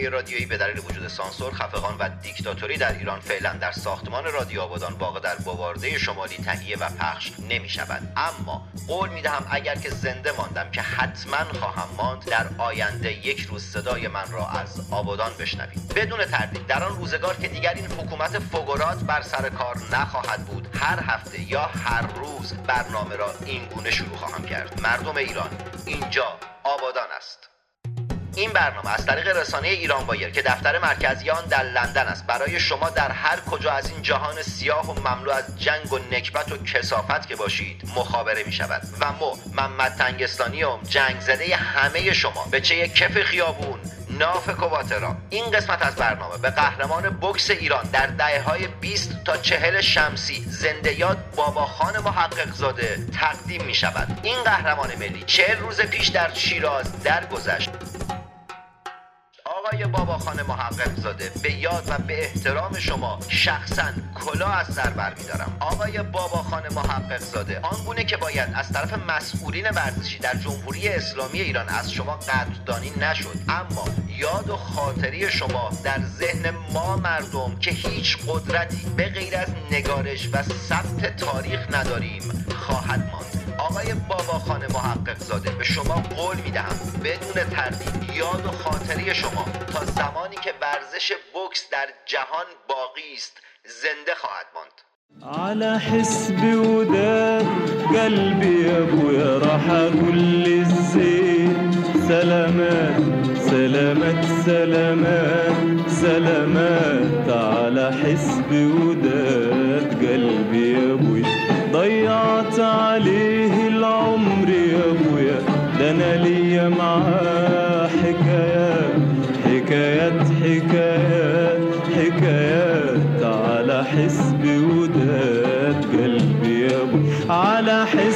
برنامه رادیویی به دلیل وجود سانسور خفقان و دیکتاتوری در ایران فعلا در ساختمان رادیو آبادان واقع در بوارده شمالی تهیه و پخش نمی شود اما قول می دهم اگر که زنده ماندم که حتما خواهم ماند در آینده یک روز صدای من را از آبادان بشنوید. بدون تردید در آن روزگار که دیگر این حکومت فوگورات بر سر کار نخواهد بود هر هفته یا هر روز برنامه را این گونه شروع خواهم کرد. مردم ایران اینجا آبادان است. این برنامه از طریق رسانه ایران بایر که دفتر مرکزی آن در لندن است برای شما در هر کجا از این جهان سیاه و مملو از جنگ و نکبت و کسافت که باشید مخابره می شود و مو محمد تنگستانی و جنگ زده همه شما به چه کف خیابون ناف کواترا. این قسمت از برنامه به قهرمان بکس ایران در دهه های 20 تا چهل شمسی زنده یاد بابا خان محقق زاده تقدیم می شود این قهرمان ملی چهل روز پیش در شیراز درگذشت. آقای باباخان محقق زاده به یاد و به احترام شما شخصا کلا از سر برمیدارم آقای باباخان محقق زاده آنگونه که باید از طرف مسئولین ورزشی در جمهوری اسلامی ایران از شما قدردانی نشد اما یاد و خاطری شما در ذهن ما مردم که هیچ قدرتی به غیر از نگارش و ثبت تاریخ نداریم خواهد ماند. آقای باباخان محقق زاده به شما قول می‌دهم بدون تردید یاد و خاطری شما تا زمانی که ورزش بوکس در جهان باقی است زنده خواهد ماند. على حسبي وداد قلبي يا ابويا راح اقول للزين سلامات سلامات سلامات سلامات. على حسبي وداد قلبي يا ابويا ضيعت عليه العمر يا أبويا. ده أنا ليا معاه حكايات حكايات حكايات حكايات على حسبي وداد قلبي يا أبويا. على حسبي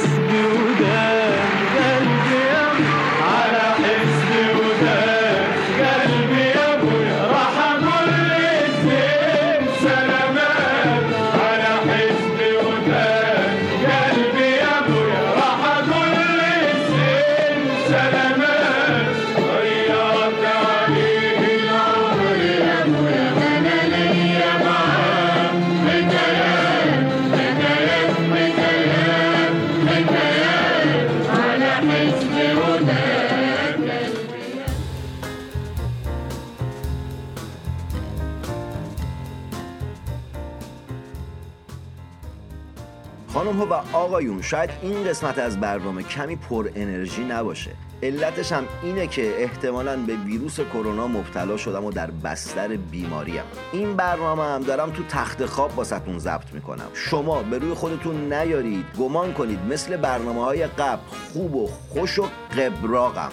خانم ها و آقایون شاید این قسمت از برنامه کمی پر انرژی نباشه. علتش هم اینه که احتمالا به ویروس کرونا مبتلا شدم و در بستر بیماریم. این برنامه هم دارم تو تخت خواب باستون ضبط می‌کنم. شما به روی خودتون نیارید گمان کنید مثل برنامه های قبل خوب و خوش و قبراغم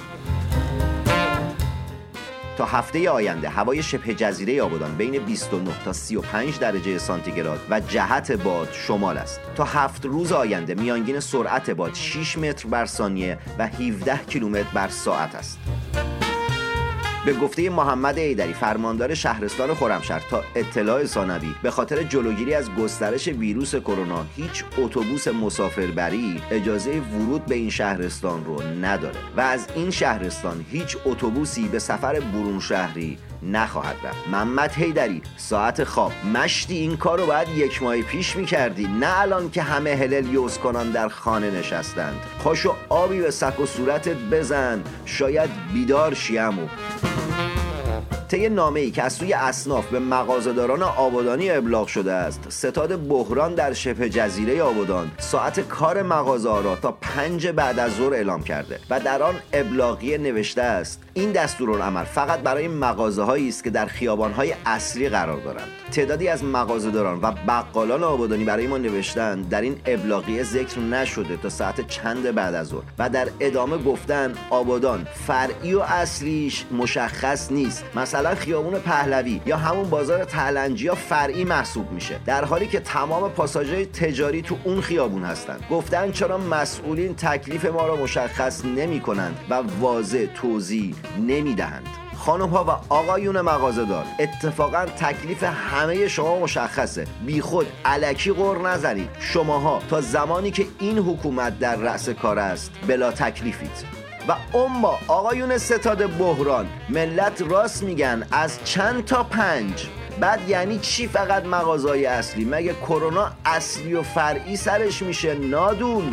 تا هفته آینده هوای شبه جزیره آبادان بین 29 تا 35 درجه سانتیگراد و جهت باد شمال است. تا هفت روز آینده میانگین سرعت باد 6 متر بر ثانیه و 17 کیلومتر بر ساعت است. به گفته محمد ایدری فرماندار شهرستان خرمشهر تا اطلاع ثانوی به خاطر جلوگیری از گسترش ویروس کرونا هیچ اتوبوس مسافربری اجازه ورود به این شهرستان رو نداره و از این شهرستان هیچ اتوبوسی به سفر برون شهری نخواهد رفت. محمد هیدری ساعت خواب. مشتی این کار رو باید یک ماه پیش می‌کردی. نه الان که همه هلل یوز کنان در خانه نشستند. پاشو آبی به سک و صورتت بزن. شاید بیدار شیمو طی نامه ای که از سوی اسناف به مغازهداران آبادانی ابلاغ شده است ستاد بحران در شبه جزیره آبادان ساعت کار مغازه را تا پنج بعد از ظهر اعلام کرده و در آن ابلاغیه نوشته است این دستورالعمل فقط برای مغازه هایی است که در خیابان های اصلی قرار دارند. تعدادی از مغازهداران و بقالان آبادانی برای ما نوشتند در این ابلاغیه ذکر نشده تا ساعت چند بعد از ظهر و در ادامه گفتن آبادان فرعی و اصلیش مشخص نیست. مثلا خیابون پهلوی یا همون بازار تلنجیا فرعی محسوب میشه. در حالی که تمام پاساژهای تجاری تو اون خیابون هستند گفتن چرا مسئولین تکلیف ما را مشخص نمی کنند و واضح توضیح نمی‌دهند. خانم ها و آقایون مغازه‌دار اتفاقا تکلیف همه شما مشخصه. بیخود علکی غور نزنید. شماها تا زمانی که این حکومت در رأس کار است بلا تکلیفید. و اما آقایون ستاد بحران ملت راست میگن از چند تا پنج. بعد یعنی چی فقط مغازهای اصلی؟ مگه کرونا اصلی و فرعی سرش میشه؟ نادون.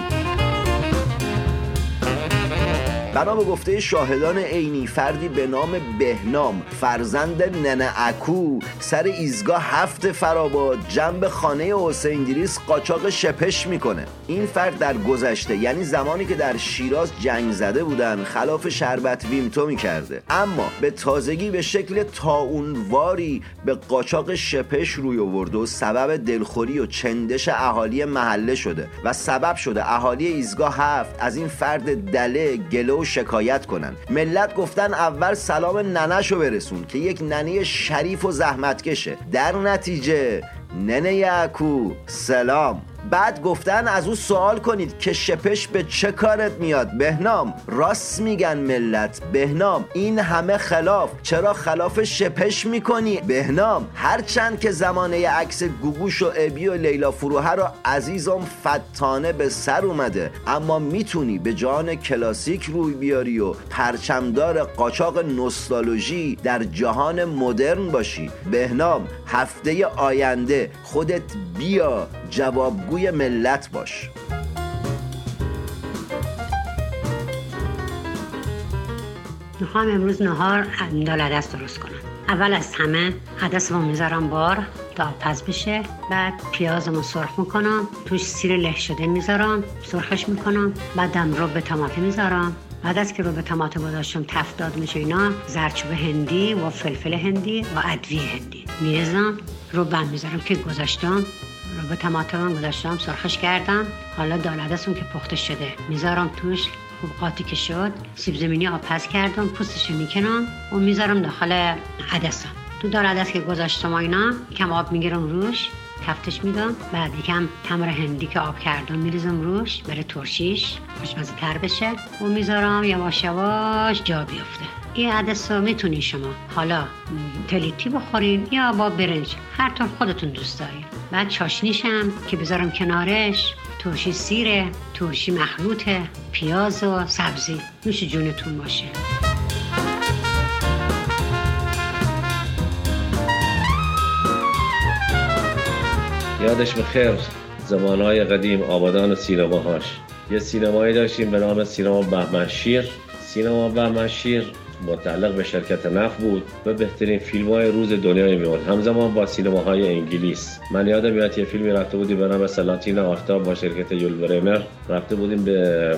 بنا به گفته شاهدان عینی فردی به نام بهنام فرزند ننه اکو سر ایزگاه هفت فراباد جنب خانه حسین دیریس قاچاق شپش می‌کنه. این فرد در گذشته یعنی زمانی که در شیراز جنگ زده بودن خلاف شربت ویمتو می‌کرده. اما به تازگی به شکل تاونواری به قاچاق شپش روی آورده و سبب دلخوری و چندش اهالی محله شده و سبب شده اهالی ایزگاه هفت از این فرد دله گله و شکایت کنن. ملت گفتن اول سلام ننشو برسون که یک ننه شریف و زحمتکشه. در نتیجه ننه یعکو سلام. بعد گفتن از او سوال کنید که شپش به چه کارت میاد. بهنام راست میگن ملت. بهنام این همه خلاف. چرا خلاف شپش می‌کنی؟ بهنام هرچند که زمانه عکس گوگوش و ابی و لیلا فروهر رو عزیزم فتانه به سر اومده. اما می‌تونی به جان کلاسیک روی بیاری و پرچمدار قاچاق نوستالژی در جهان مدرن باشی. بهنام هفته آینده خودت بیا. جوابگوی ملت باش. می‌خوام امروز نهار دال عدس درست کنم. اول از همه عدس رو می‌ذارم بار تا پز بشه بعد پیازمو سرخ می‌کنم توش سیر له شده می‌ذارم سرخش می‌کنم بعدم رو به تماته می‌ذارم. بعد از که رو به تماته گذاشتم تفتاد میشه اینا زرچوب هندی و فلفل هندی و ادویه هندی. میریزم رو بند می‌ذارم که گذاشتم. رو به تماتم گذاشتم سرخش کردم. حالا دالدستون که پخته شده. می‌ذارم توش خوب قاطی که شد. سیب زمینی آب کردم پوستش می‌کنم و می‌ذارم داخل عدسم. تو دال عدس که گذاشتم اینا کم آب می‌گیرم روش تفتش میدم. بعد یکم تمر هندی که آب کردم میریزم روش بره ترشیش خوشمزه تر بشه. و می‌ذارم یواش یواش جا بیفته. این عدس رو می‌تونی شما حالا تلیتی بخورین یا با برنج. هر طور خودتون دوست دارین. بعد چاشنیشم که بذارم کنارش. ترشی سیره ترشی مخلوطه پیاز و سبزی. نوش جونتون باشه. یادش بخیر. زمانهای قدیم آبادان سینماهاش. یه سینمایی داشتیم به نام سینما بهمنشیر. سینما بهمنشیر متعلق به شرکت نفت بود و بهترین فیلم های روز دنیای میاد همزمان با سینماهای انگلیس. من یادم میاد یه فیلمی رفته بودیم به نام سلاتین آفتاب با شرکت یول رفته بودیم به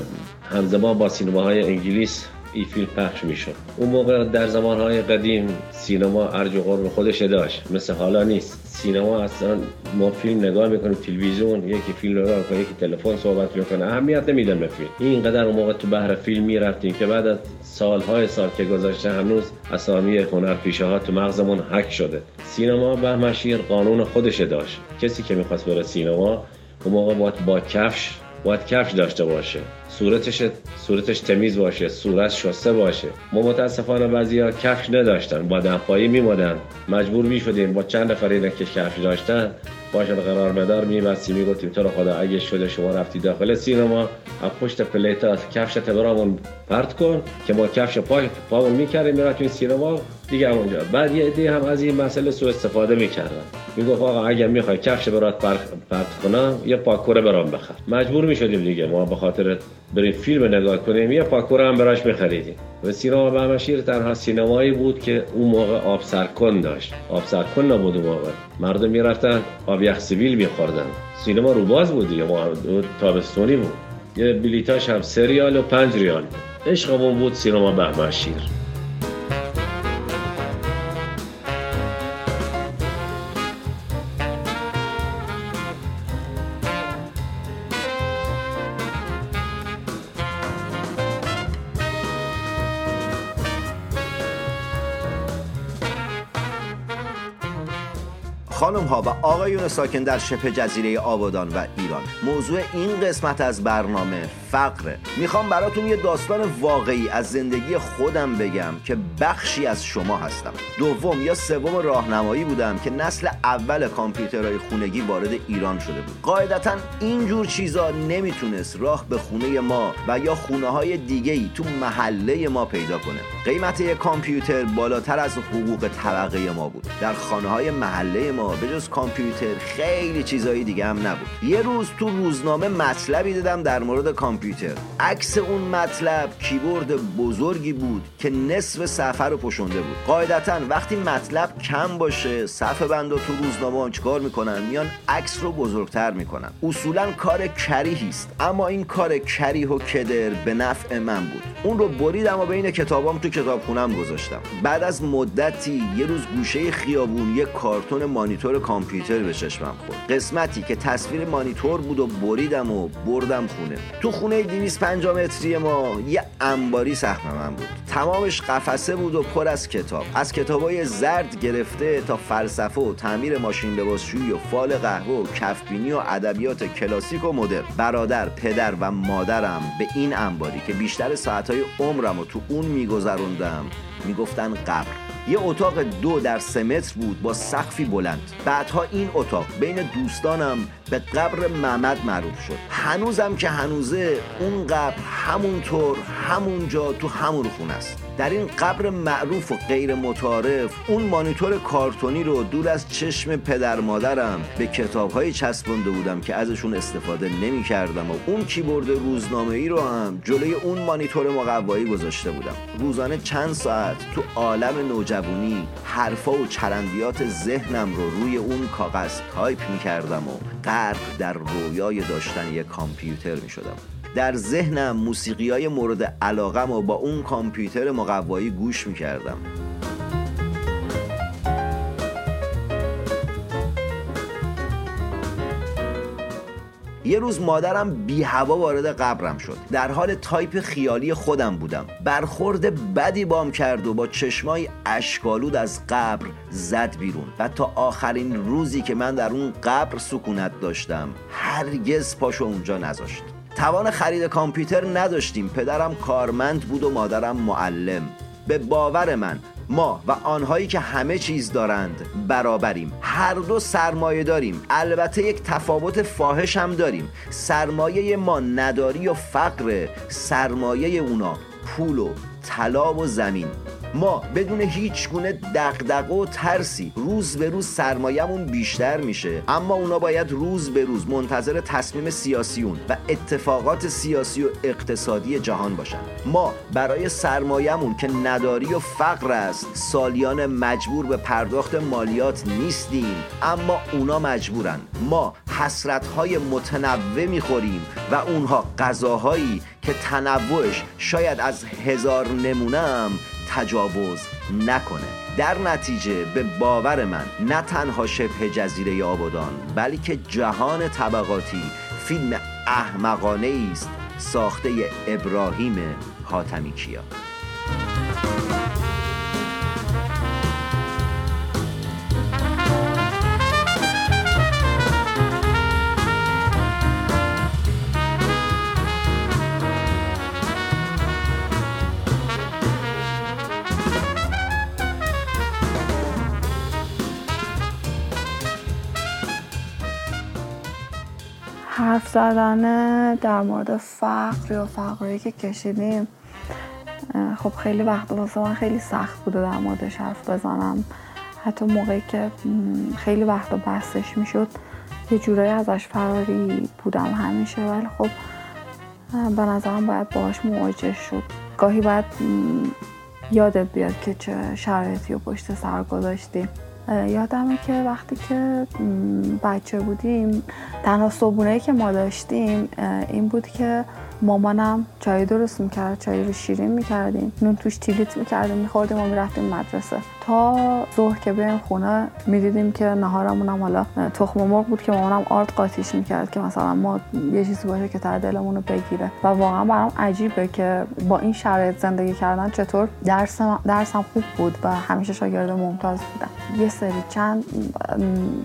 همزمان با سینماهای انگلیس. این فیلم پخش می‌شد. اون موقع در زمانهای قدیم سینما ارج و قرب خودش داشت. مثل حالا نیست. سینما اصلا ما فیلم نگاه می‌کنیم تلویزیون یکی فیلم نگاه می‌کنه یکی تلفن صحبت می‌کنه. اهمیت نمیدن به فیلم. اینقدر اون موقع تو بحر فیلم می‌رفتیم که بعد از سالهای سال که گذاشته هنوز اسامی هنر پیشه ها تو مغزمون حک شده. سینما بهمشیر قانون خودش داشت. کسی که می‌خواست بره سینما اون موقع باید با کفش باید کفش داشته باشه صورتش صورتش تمیز باشه صورت شسته باشه. ما متاسفانه بعضیا کفش نداشتن با دفایی میمادن مجبور می‌شدیم با چند نفر که کفش داشتن باشد قرار مدار میبستی می‌گفتیم تو رو خدا اگه شده شما رفتی داخل سینما از پشت پلیت کفشت برامون پرت کن که ما کفش پای پامون می‌کردیم می‌رفتیم سینما. دیگه اونجا بعد یه عده هم از این مسئله سو استفاده می‌کردن. می‌گفت آقا اگر می‌خوای کفش برات پرت کنم یه پاکوره برام بخر. مجبور می‌شدیم دیگه. ما به خاطر بریم فیلم نگاه کنیم یه پاکوره هم براش میخریدیم. و سینما بهمشیر تنها سینمایی بود که اون موقع آب سرکن داشت. آب سرکن نبود اون موقع. مردم می‌رفتن آب یخ سیویل میخوردن. سینما روباز بود دیگه. ما تابستونی بود. یه بلیتاش هم سه ریال و پنج ریال عشقمون بود سینما بهمشیر آقایون ساکن در شبه جزیره آبادان و ایران. موضوع این قسمت از برنامه فقره. می‌خوام براتون یه داستان واقعی از زندگی خودم بگم که بخشی از شما هستم. دوم یا سوم راهنمایی بودم که نسل اول کامپیوترهای خونگی وارد ایران شده بود. قاعدتا اینجور چیزا نمی‌تونست راه به خونه ما و یا خونه های دیگه ای تو محله ما پیدا کنه. قیمت یک کامپیوتر بالاتر از حقوق طبقه ما بود. در خانه های محله ما به جز کامپیوتر خیلی چیزهای دیگه هم نبود. یه روز تو روزنامه مطلبی دیدم در مورد کامپیوتر. عکس اون مطلب کیبورد بزرگی بود که نصف صفحه رو پشنده بود. قاعدتا وقتی مطلب کم باشه صفحه بندا تو روزنامه چیکار می‌کنن؟ میان عکس رو بزرگتر می‌کنن. اصولا کار کریهی است. اما این کار کریه و کدر به نفع من بود. اون رو بریدم و بین کتابام تو کتابخونم گذاشتم. بعد از مدتی یه روز گوشه خیابون یه کارتون مانیتور کامپیوتر به چشمم خورد. قسمتی که تصویر مانیتور بود و بریدم و بردم خونه. تو خونه 250 متری ما یه انباری سهم من بود. تمامش قفسه بود و پر از کتاب. از کتابای زرد گرفته تا فلسفه و تعمیر ماشین لباسشویی و فال قهوه و کفبینی و ادبیات کلاسیک و مدرن. برادر پدر و مادرم به این انباری که بیشتر ساعتهای عمرم و تو اون میگذروندم می‌گفتن قبر. یه اتاق دو در سه متر بود با سقفی بلند. بعدها این اتاق بین دوستانم به قبر محمد معروف شد. هنوزم که هنوزه اون قبر همونطور همونجا تو همون خونه است. در این قبر معروف و غیر متعارف اون مانیتور کارتونی رو دور از چشم پدر مادرم به کتابهایی چسبونده بودم که ازشون استفاده نمی کردم و اون کیبورد روزنامه ای رو هم جلوی اون مانیتور مقوایی گذاشته بودم. روزانه چند ساعت تو عالم نوجوانی حرفا و چرندیات ذهنم رو روی اون کاغذ تایپ می کردم و غرق در رویای داشتن یک کامپیوتر می شدم در ذهنم موسیقی های مورد علاقم و با اون کامپیوتر مقوایی گوش می کردم یه روز مادرم بی هوا وارد قبرم شد. در حال تایپ خیالی خودم بودم. برخورد بدی باهام کرد و با چشمای اشک‌آلود از قبر زد بیرون و تا آخرین روزی که من در اون قبر سکونت داشتم هرگز پاشو اونجا نذاشت. توان خرید کامپیوتر نداشتیم. پدرم کارمند بود و مادرم معلم. به باور من ما و آنهایی که همه چیز دارند برابریم. هر دو سرمایه داریم. البته یک تفاوت فاحش هم داریم. سرمایه ما نداری و فقر سرمایه اونا پول و طلا و زمین. ما بدون هیچ گونه دغدغه و ترسی روز به روز سرمایهمون بیشتر میشه. اما اونا باید روز به روز منتظر تصمیم سیاسیون و اتفاقات سیاسی و اقتصادی جهان باشن. ما برای سرمایهمون که نداری و فقر است سالیان مجبور به پرداخت مالیات نیستیم. اما اونا مجبورن. ما حسرت های متنوع می‌خوریم و اونها غذاهایی که تنوعش شاید از هزار نمونم تجاوز نکنه. در نتیجه به باور من نه تنها شبه جزیره آبادان بلکه جهان طبقاتی فیلم احمقانه است ساخته ابراهیم حاتمی کیا زدن در مورد فقر یا فقری که کشیدیم خب خیلی وقت واسه من خیلی سخت بوده در موردش حرف بزنم. حتی موقعی که خیلی وقت بحثش می‌شد یه جورایی ازش فراری بودم همیشه. ولی خب به نظرم باید باهاش مواجه شد. گاهی باید یادت بیاد که چه شرایطی رو پشت سر گذاشتیم یادمه که وقتی که بچه بودیم تنها صبونه که ما داشتیم این بود که مامانم چای درست می‌کرد چای رو شیرین می‌کردیم. نون توش تیلیت می‌کردیم میخوردیم و می‌رفتیم مدرسه. تا ظهر که بریم خونه می‌دیدیم که نهارمون هم حالا تخم مرغ بود که مامانم آرد قاطیش می‌کرد که مثلا ما یه چیزی باشه که تر دلمون رو بگیره. و واقعا برام عجیبه که با این شرایط زندگی کردن چطور درسم درسم خوب بود و همیشه شاگرد ممتاز بودم. یه سری چند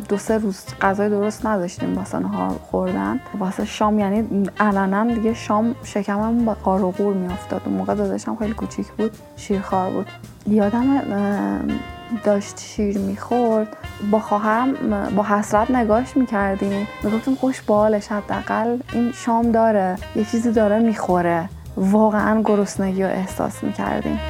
دو سه روز غذای درست نداشتیم واسه نهار خوردن. واسه شام یعنی علنا دیگه شام شکمم با قار و قور میافتاد. اون موقع داداشم خیلی کوچیک بود شیرخوار بود. یادم داشت شیر می‌خورد. با خواهرم با حسرت نگاش می‌کردیم. می‌گفتیم خوش بالش حداقل این شام داره یه چیزی داره می‌خوره. واقعا گرسنگی رو احساس می‌کردیم.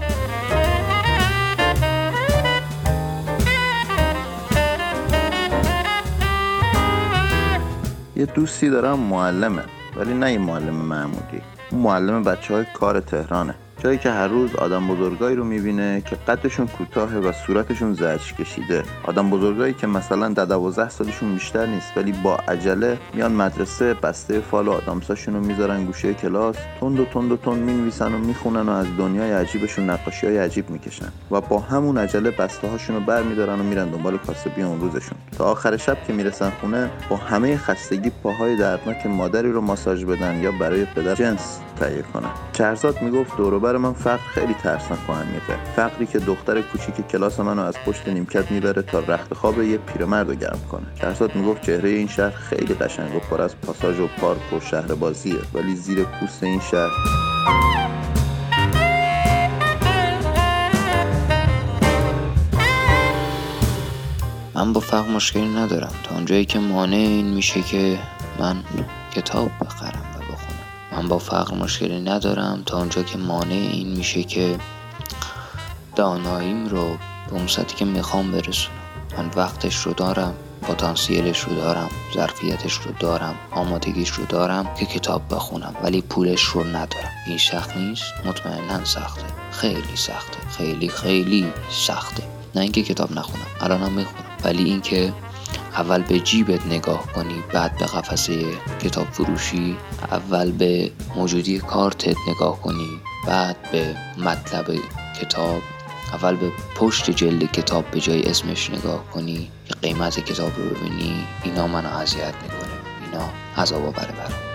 یه دوستی دارم معلمه. ولی نه یه معلم معمولی اون معلم بچه های کار تهرانه. جایی که هر روز آدم بزرگایی رو می‌بینه که قدشون کوتاهه و صورتشون زرش کشیده. آدم بزرگایی که مثلا در دوازده سالشون بیشتر نیست ولی با عجله میان مدرسه بسته فال و آدامساشون رو می‌ذارن گوشه کلاس تند و تند و تند می‌نویسن و می‌خونن و از دنیای عجیبشون نقاشی های عجیب می‌کشن و با همون عجله بسته هاشون رو برمیدارن و میرن دنبال کاسبی اون روزشون. تا آخر شب که می‌رسن خونه با همه خستگی پاهای دردناک مادری رو ماساژ بدن یا برای پدر جنس تهیه کنن. چرزاد می‌گفت دوروبر من فقر خیلی ترسناک میده. فقری که دختر کوچیک کلاس منو از پشت نیمکت می‌بره تا رخت خواب یه پیرمرد رو گرم کنه. چرزاد می‌گفت چهره این شهر خیلی قشنگ و پر از پاساژ و پارک و شهر بازیه ولی زیر پوست این شهر من با فقر مشکلی ندارم. تا اونجایی که مانع این میشه که من کتاب بخرم. من با فقر مشکلی ندارم. تا اونجا که مانع این میشه که داناییم رو به اون سطحی که می‌خوام برسونم. من وقتش رو دارم پتانسیلش رو دارم ظرفیتش رو دارم آمادگیش رو دارم که کتاب بخونم. ولی پولش رو ندارم. این سخت نیست؟ مطمئنا سخته. خیلی سخته. خیلی خیلی سخته. نه اینکه کتاب نخونم. الانم می‌خونم. ولی اینکه اول به جیبت نگاه کنی بعد به قفسه کتاب فروشی اول به موجودی کارتت نگاه کنی بعد به مطلب کتاب. اول به پشت جلد کتاب به جای اسمش نگاه کنی قیمت کتاب رو ببینی. اینا منو اذیت می‌کنه. اینا عذاب بره برام.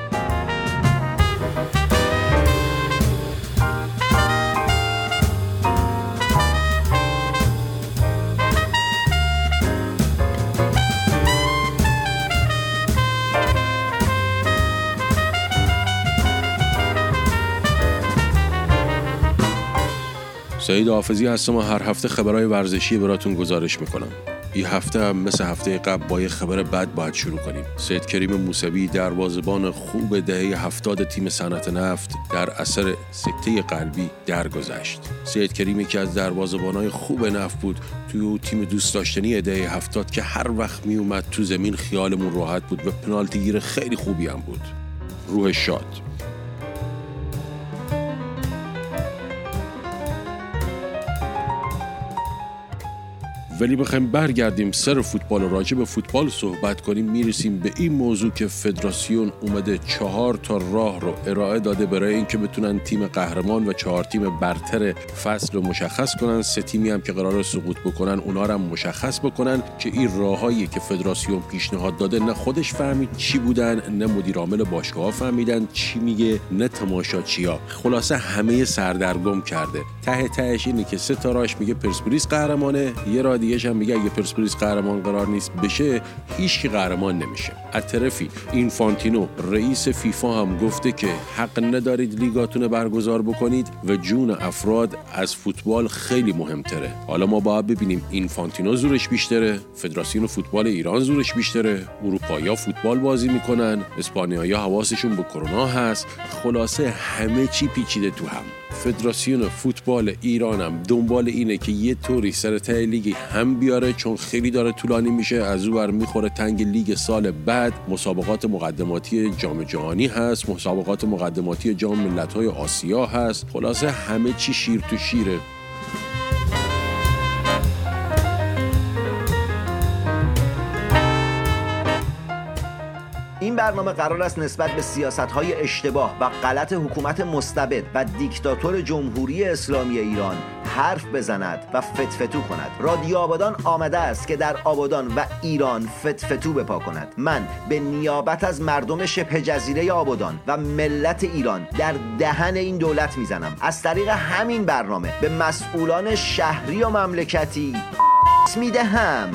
سعید حافظی هستم و هر هفته خبرهای ورزشی براتون گزارش می‌کنم. این هفته هم مثل هفته قبل با یه خبر بد باید شروع کنیم. سید کریم موسوی دروازبان خوب دهه هفتاد تیم صنعت نفت در اثر سکته قلبی درگذشت. سید کریم یکی از دروازبانهای خوب نفت بود. توی تیم دوست داشتنی دهه هفتاد که هر وقت می اومد تو زمین خیالمون راحت بود و پنالتی گیر خیلی خوبی هم بود. روح شاد. ولی بخوایم برگردیم سر فوتبال و راجع به فوتبال صحبت کنیم می‌رسیم به این موضوع که فدراسیون اومده چهار تا راه رو ارائه داده برای اینکه بتونن تیم قهرمان و چهار تیم برتر فصل رو مشخص کنن. سه تیمی هم که قرار سقوط بکنن اونا رو هم مشخص بکنن که این راههایی که فدراسیون پیشنهاد داده نه خودش فهمید چی بودن نه مدیر عامل باشگاه فهمیدن چی میگه نه تماشاچیا خلاصه همه سردرگم کرده. ته تهش اینه که سه تا راش میگه پرسپولیس قهرمانه یه راه دیگه هم میگه اگه پرسپولیس قهرمان قرار نیست بشه هیچ قهرمان نمیشه. از طرفی این فانتینو رئیس فیفا هم گفته که حق ندارید لیگاتون برگزار بکنید و جون افراد از فوتبال خیلی مهمتره. حالا ما باید ببینیم این فانتینو زورش بیشتره فدراسیون فوتبال ایران زورش بیشتره اروپایا فوتبال بازی می‌کنن اسپانیایی حواسشون به کرونا هست خلاصه همه چی پیچیده تو هم. فدراسیون فوتبال ایرانم دنبال اینه که یه طوری سر لیگ بیاره چون خیلی داره طولانی میشه. از او بر می‌خوره تنگ لیگ سال بعد. مسابقات مقدماتی جام جهانی هست. مسابقات مقدماتی جام ملت‌های آسیا هست. خلاصه همه چی شیر تو شیره. این برنامه قرار است نسبت به سیاست های اشتباه و غلط حکومت مستبد و دیکتاتور جمهوری اسلامی ایران حرف بزند و فتفتو کند. رادیو آبادان آمده است که در آبادان و ایران فتفتو بپا کند. من به نیابت از مردم شبه جزیره آبادان و ملت ایران در دهن این دولت می‌زنم. از طریق همین برنامه به مسئولان شهری و مملکتی می‌دهم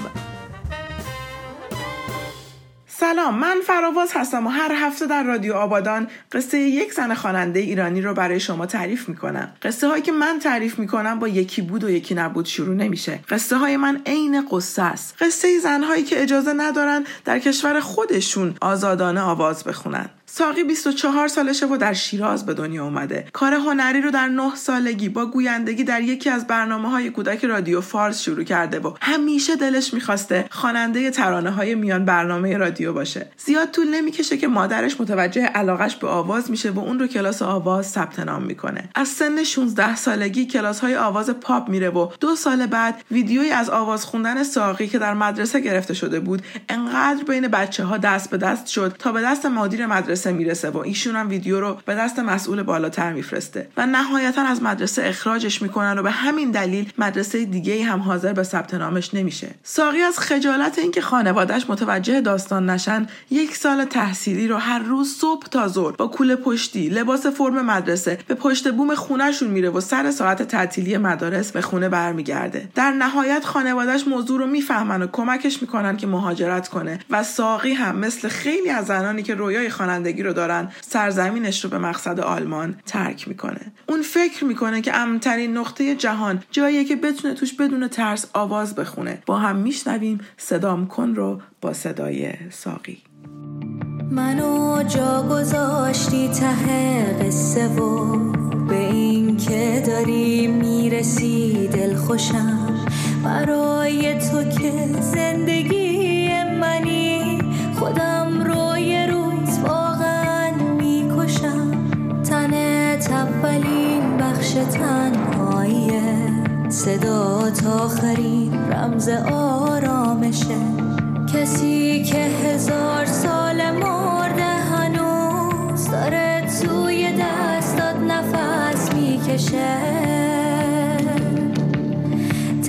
سلام من فراواز هستم و هر هفته در رادیو آبادان قصه یک زن خواننده ایرانی رو برای شما تعریف می‌کنم. قصه هایی که من تعریف می‌کنم با یکی بود و یکی نبود شروع نمیشه. قصه های من عین قصه است. قصه زنهایی که اجازه ندارن در کشور خودشون آزادانه آواز بخونن. ساقی 24 سالشه و در شیراز به دنیا اومده. کار هنری رو در 9 سالگی با گویندگی در یکی از برنامه های کودک رادیو فارس شروع کرده و همیشه دلش می‌خواسته خواننده ترانه های میان برنامه رادیو باشه. زیاد طول نمی‌کشه که مادرش متوجه علاقش به آواز میشه و اون رو کلاس آواز ثبت نام می‌کنه. از سن 16 سالگی کلاس های آواز پاپ میره و دو سال بعد ویدیویی از آواز خوندن ساقی که در مدرسه گرفته شده بود انقدر بین بچه ها دست به دست شد تا به دست مدیر مدرسه می‌رسه و ایشون هم ویدیو رو به دست مسئول بالاتر میفرسته و نهایتا از مدرسه اخراجش می‌کنن و به همین دلیل مدرسه دیگه هم حاضر به ثبت نامش نمیشه. ساقی از خجالت اینکه خانوادهش متوجه داستان نشن یک سال تحصیلی رو هر روز صبح تا ظهر با کوله پشتی لباس فرم مدرسه به پشت بوم خونهشون میره و سر ساعت تعطیلی مدارس به خونه برمیگرده. در نهایت خانوادهش موضوع رو می‌فهمن و کمکش می‌کنن که مهاجرت کنه و ساقی هم مثل خیلی از زنانی که رویای خوانندگی رو دارن سرزمینش رو به مقصد آلمان ترک می‌کنه. اون فکر می‌کنه که امترین نقطه جهان جاییه که بتونه توش بدون ترس آواز بخونه. با هم میشنویم صدام کن رو با صدای ساقی. منو جا گذاشتی ته قصه و به این که داری می‌رسی دل خوشم برای تو که زندگی منی خودم رو تنت اولین بخش تنهاییه صدا آخرین رمز آرامشه کسی که هزار سال مرده هنوز داره توی دستات نفس می‌کشه.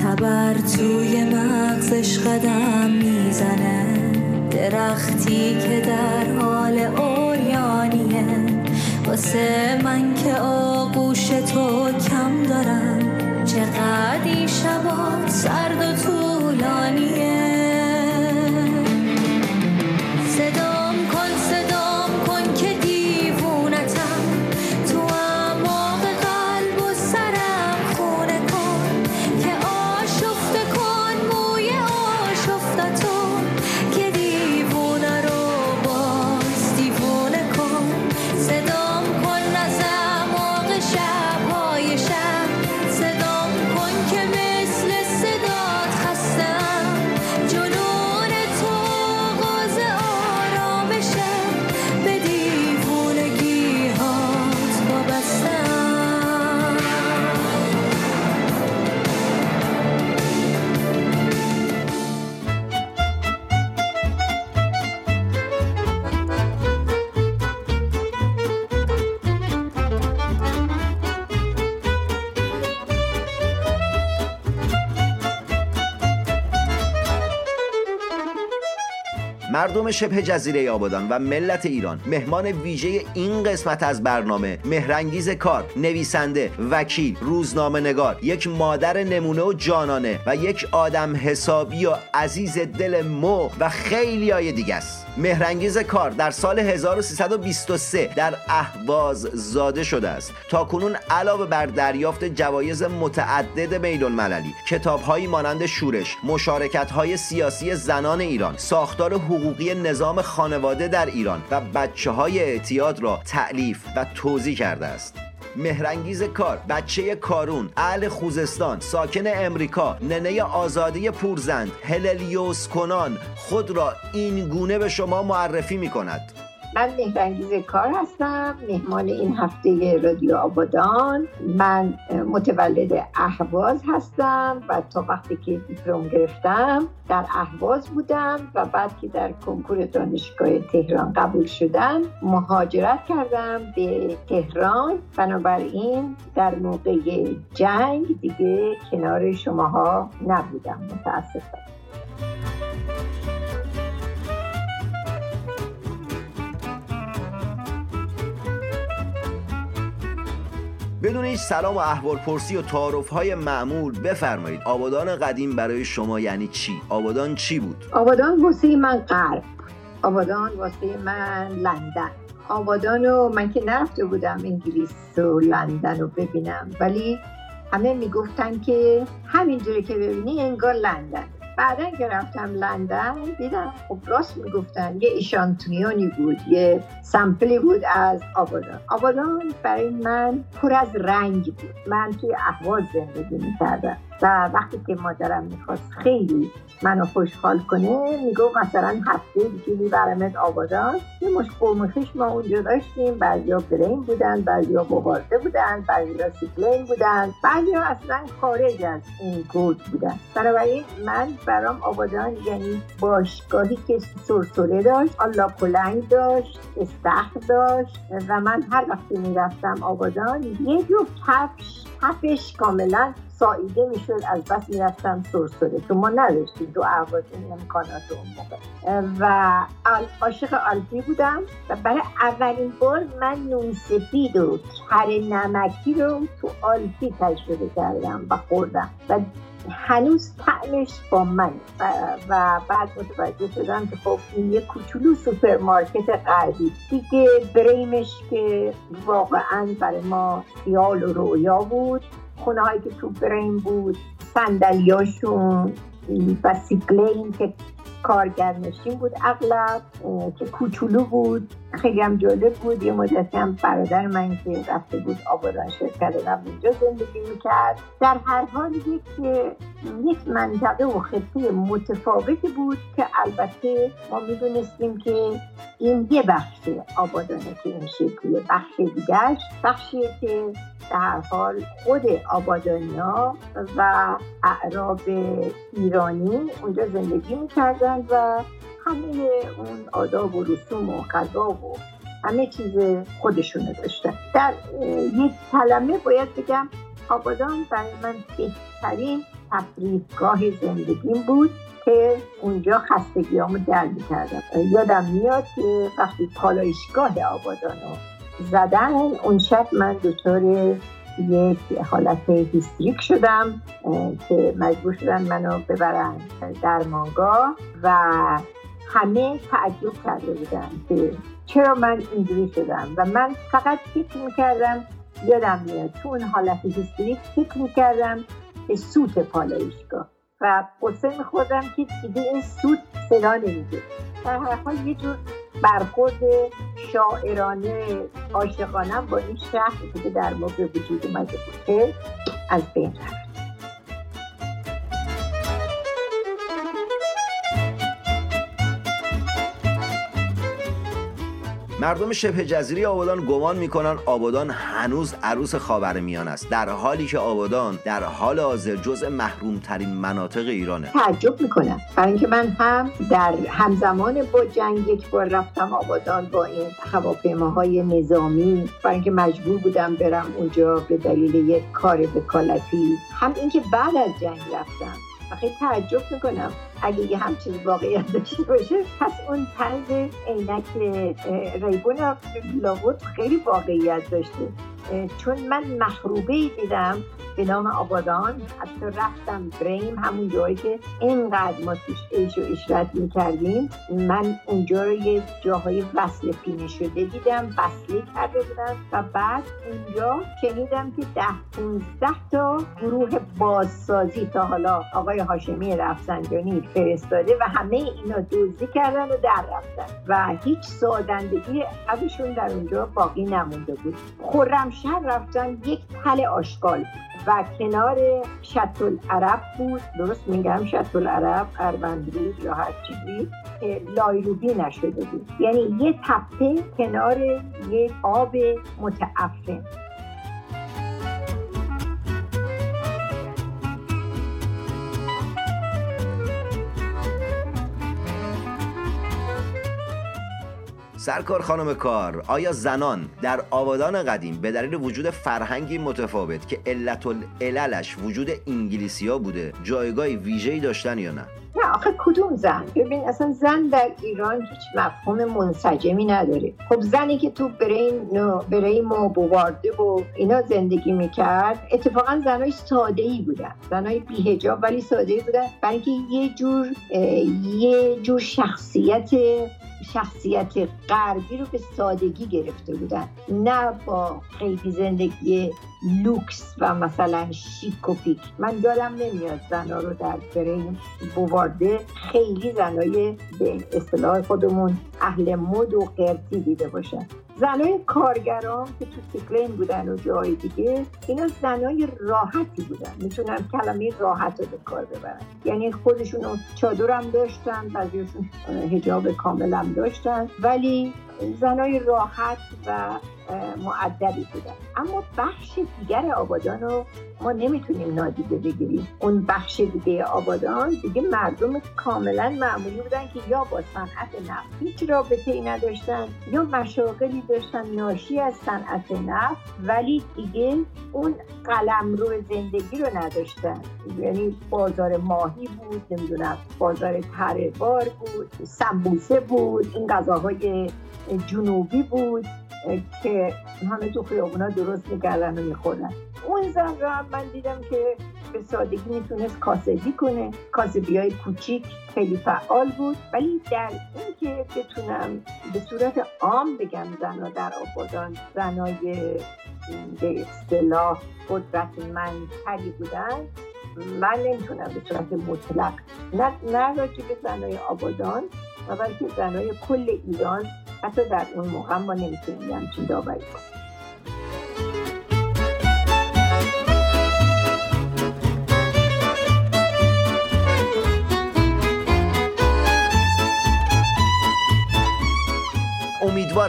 تبر توی مغزش قدم می‌زنه. درختی که در حال واسه من که آغوش تو کم دارم. چقدر این شبا سرد و طولانیه. صدام شبه جزیره آبادان و ملت ایران. مهمان ویژه این قسمت از برنامه مهرنگیز کار نویسنده وکیل روزنامه نگار یک مادر نمونه و جانانه و یک آدم حسابی و عزیز دل مو و خیلی های دیگه است. مهرنگیز کار در سال 1323 در اهواز زاده شده است. تا کنون علاوه بر دریافت جوایز متعدد بین المللی کتابهایی مانند شورش مشارکت های سیاسی زنان ایران ساختار حقوقی نظام خانواده در ایران و بچه های اعتیاد را تعلیف و توضیح کرده است. مهرنگیز کار بچه کارون اهل خوزستان ساکن امریکا ننه آزادی پورزند هللیوس کنان خود را این گونه به شما معرفی می کند من مهرنگیز کار هستم مهمان این هفته رادیو آبادان. من متولد اهواز هستم و تا وقتی که دیپلم گرفتم در اهواز بودم و بعد که در کنکور دانشگاه تهران قبول شدم مهاجرت کردم به تهران. بنابراین در موقع جنگ دیگه کنار شماها نبودم متاسفم بدون هیچ سلام و احوال پرسی و تعارف های معمول بفرمایید. آبادان قدیم برای شما یعنی چی؟ آبادان چی بود؟ آبادان واسه من غرب آبادان واسه من لندن. آبادان رو من که نرفته بودم انگلیس و لندن رو ببینم. ولی همه می‌گفتن که همینجوری که ببینی انگار لندن. بعدا که رفتم لندن دیدم خب راست می‌گفتن یه ایشانتونیونی بود یه سمپلی بود از آبادان. آبادان برای من پر از رنگ بود. من توی احواز زندگی می‌کردم. و وقتی که مادرم می‌خواست خیلی منو خوشحال کنه میگو مثلا هفته دیگه میبرمت آبادان یه مش قرمخش ما اونجا داشتیم. بعضیا برین بودن بعضیا مبارزه بودن بعضیا سیکلین بودن. بعضیا اصلا خارج از این گود بودن. بنابراین من برام آبادان یعنی باشگاهی که سرسره داشت آلا پلنگ داشت استخر داشت و من هر وقتی می‌رفتم آبادان یه جفت کفش کفش کاملا ساییده می‌شد از بس می‌رفتم سرسره تو ما نداشتیم تو اهواز این امکانات اون موقع. و عاشق الفی بودم و برای اولین بار من نون سفید و کره نمکی رو تو الفی تجربه کردم و خوردم. و هنوز طعمش با من و, بعد متوجه شدم که خب این یه کوچولو سوپرمارکت غربی. دیگه بریمش که واقعا برای ما خیال و رویا بود. خونه هایی که تو برین بود صندلیاشون و سیکلین که کارگرنشین بود اغلب که کوچولو بود. خیلی هم جالب بود. یه مدتی هم برادر من که رفته بود آبادان شرکت و اونجا زندگی می‌کرد. در هر حال یک یک منطقه و خطه متفاوتی بود که البته ما می‌دونستیم که این یه بخش آبادانه که این شکلیه. بخش دیگرش بخشیه که در هر حال خود آبادانیا و اعراب ایرانی اونجا زندگی می‌کردن و همه اون آداب و رسوم و غذا و همه چیز خودشونو داشتن. در یک کلمه باید بگم آبادان برای من بهترین تفریحگاه زندگیم بود که اونجا خستگیامو در می‌کردم. یادم میاد که وقتی پالایشگاه آبادانو زدن اون شب من دچار یک حالت هیستریک شدم که مجبور شدن منو ببرن درمانگاه و همه تعجب کرده بودن که چرا من اینجوری شدم و من فقط فکر می‌کردم یادم میاد. تو اون حالت هیستریک فکر می‌کردم به سوت پالایشگاه و قصه میخوردم که دیگه این سوت صدا نمیده. در هر حال یه جور برخورد شاعرانه عاشقانم با این شهر که در موقع وجود اومده بود از بین رفت. مردم شبه جزیره آبادان گمان می‌کنن آبادان هنوز عروس خاورمیانه است. در حالی که آبادان در حال حاضر جزء محروم ترین مناطق ایرانه. تعجب می‌کنم. برای اینکه من هم در همزمان با جنگ یک بار رفتم آبادان با این هواپیماهای نظامی. برای اینکه مجبور بودم برم اونجا به دلیل یک کار وکالتی. هم اینکه بعد از جنگ رفتم. و خیلی تعجب می‌کنم اگه یه همچین واقعیت داشته باشه. پس اون طرز عینک ریبون لابد خیلی واقعیت داشته. چون من مخروبه دیدم به نام آبادان. حتی رفتم بریم همون جایی که اینقدر ما توش عیش و اشرت می‌کردیم. من اونجا رو یه جاهای وصل پینه شده دیدم وصلی کرده بودن و بعد اونجا شنیدم که ده پونزده تا گروه بازسازی تا حالا آقای هاشمی رفسنجانی فرستاده و همه اینا دوزی کردن و در رفتن و هیچ سادندگی ازشون در اونجا باقی نمونده بود. خرمشهر رفتن یک تل آشغال بود. و کنار شط العرب بود. درست میگم شط العرب اروندرود یا هر چیزی لایروبی نشده بود. یعنی یه تپه کنار یک آب متعفن. سرکار خانم کار آیا زنان در آبادان قدیم به دلیل وجود فرهنگی متفاوت که علت العللش وجود انگلیسی ها بوده جایگاه ویژه‌ای داشتن یا نه؟ نه آخه کدوم زن؟ ببین اصلا زن در ایران هیچ مفهوم منسجمی نداره. خب زنی که تو برین بریم و بوارده و اینا زندگی می‌کرد اتفاقا زنای ساده ای بودن. زنای بیهجاب ولی ساده ای بودن. برای یه جور یه جور شخصیت شخصیت غربی رو به سادگی گرفته بودن. نه با خیلی زندگی لوکس و مثلا شیک و پیک. من یادم نمیاد زنها رو در بریم بوارده خیلی زنای به اصطلاح خودمون اهل مد و قرتی دیده باشن. زنای کارگران که تو سیکلین بودن و جای دیگه اینا زنای راحتی بودن. می‌تونم کلمه راحت رو به کار ببرن. یعنی خودشون چادرم داشتن بعضیشون هجاب کاملم داشتن. ولی زنای راحت و معدبی بودن. اما بخش دیگر آبادان رو ما نمی‌تونیم نادیده بگیریم. اون بخش دیگه آبادان دیگه مردم کاملا معمولی بودن که یا با صنعت نفت هیچ رابطه ای نداشتن یا مشاغلی داشتن ناشی از صنعت نفت ولی دیگه اون قلم رو زندگی رو نداشتن. یعنی بازار ماهی بود نمی‌دونم بازار تره بار بود سمبوسه بود این غذاهای جنوبی بود که همه تو خیابونا درست می‌کردن و میخوردن. اون زن را من دیدم که به سادگی می‌تونست کاسبی کنه. کاسبی های کوچیک خیلی فعال بود. ولی در این که بتونم به صورت عام بگم زنها در آبادان زنای به اصطلاح قدرتمندتری بودن من نمی‌تونم به صورت مطلق نه, نه راجع به زنای آبادان و بلکه زنای کل ایران حتی در اون موقع ما نمی‌تونیم همچین داوری کنیم.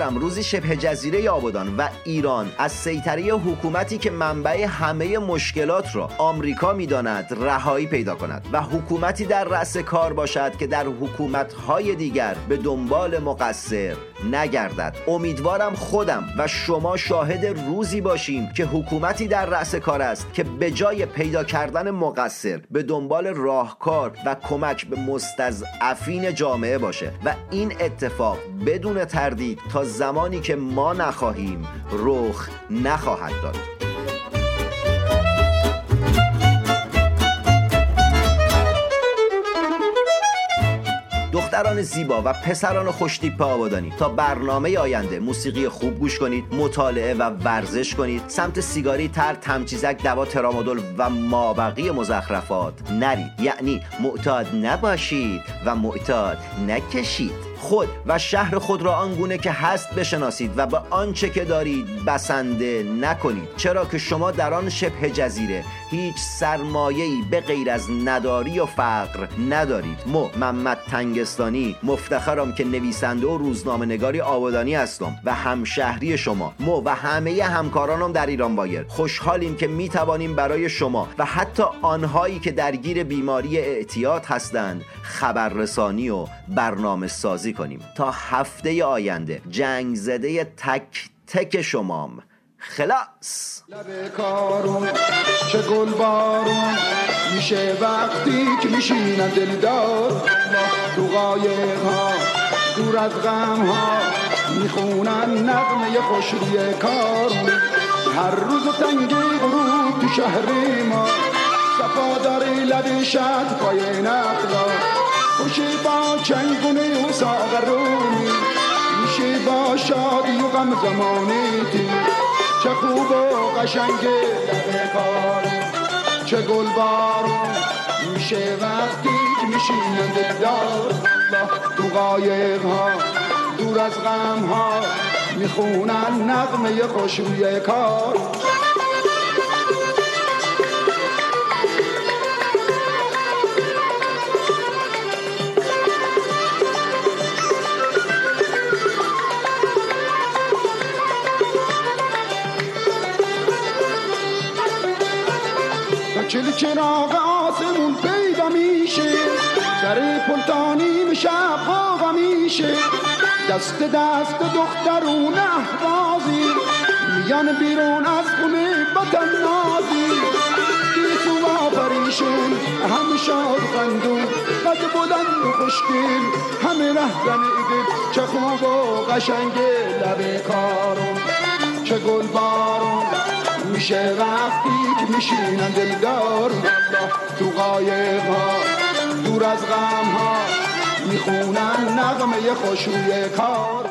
امیدوارم روزی شبه جزیره آبادان و ایران از سیطره حکومتی که منبع همه مشکلات را آمریکا می‌داند رهایی پیدا کند و حکومتی در رأس کار باشد که در حکومتهای دیگر به دنبال مقصر نگردد. امیدوارم خودم و شما شاهد روزی باشیم که حکومتی در رأس کار است که به جای پیدا کردن مقصر به دنبال راهکار و کمک به مستضعفین جامعه باشه و این اتفاق بدون تردید تا زمانی که ما نخواهیم رخ نخواهد داد. دختران زیبا و پسران خوشتیپ آبادانی تا برنامه آینده موسیقی خوب گوش کنید مطالعه و ورزش کنید سمت سیگاری تر تمچیزک دوا ترامادول و مابقی مزخرفات نرید. یعنی معتاد نباشید و معتاد نکشید. خود و شهر خود را آنگونه که هست بشناسید و به آنچه که دارید بسنده نکنید. چرا که شما در آن شبه جزیره هیچ سرمایه‌ای به غیر از نداری و فقر ندارید. مو محمد تنگستانی مفتخرم که نویسنده و روزنامه نگاری آبادانی هستم و همشهری شما. مو و همه همکارانم در ایران بایر. خوشحالیم که می توانیم برای شما و حتی آنهایی که درگیر بیماری اعتیاد هستند خبررسانی و برنامه سازی کنیم. تا هفته آینده. جنگ زده تک تک شمام. خلاص. لب کارون چه گل بارون میشه وقتی که میشینن دلدار. تو قایق ها دور از غم ها. می‌خونن نغمه خوش روی کارون. هر روز و تنگی غروب تو شهری ما. صفا داری لبی شد پای نخلا خوشی با چنگونه و ساغرونی. میشه با شادی و غم زمانی تی چه خوب و قشنگه لبه کاری چه گل بارون میشه وقتی که میشینن دلدار. تو قایق ها دور از غم ها می‌خونن نغمه خوشبوی کار. چراغ آسمون پیدا میشه. در پلتانی شب قاقا میشه. دست دست دخترون احوازی میان بیرون از خونه وطن نازی. گیسو پریشون هم شاد خندون. قد بلند و خوشگل همه رهزن دل چه خوب و قشنگ لب کارون. چه گل بارون میشه وقتی که میشینن دلدار. تو قایق ها دور از غم ها می‌خونن نغمه خوشوی کار.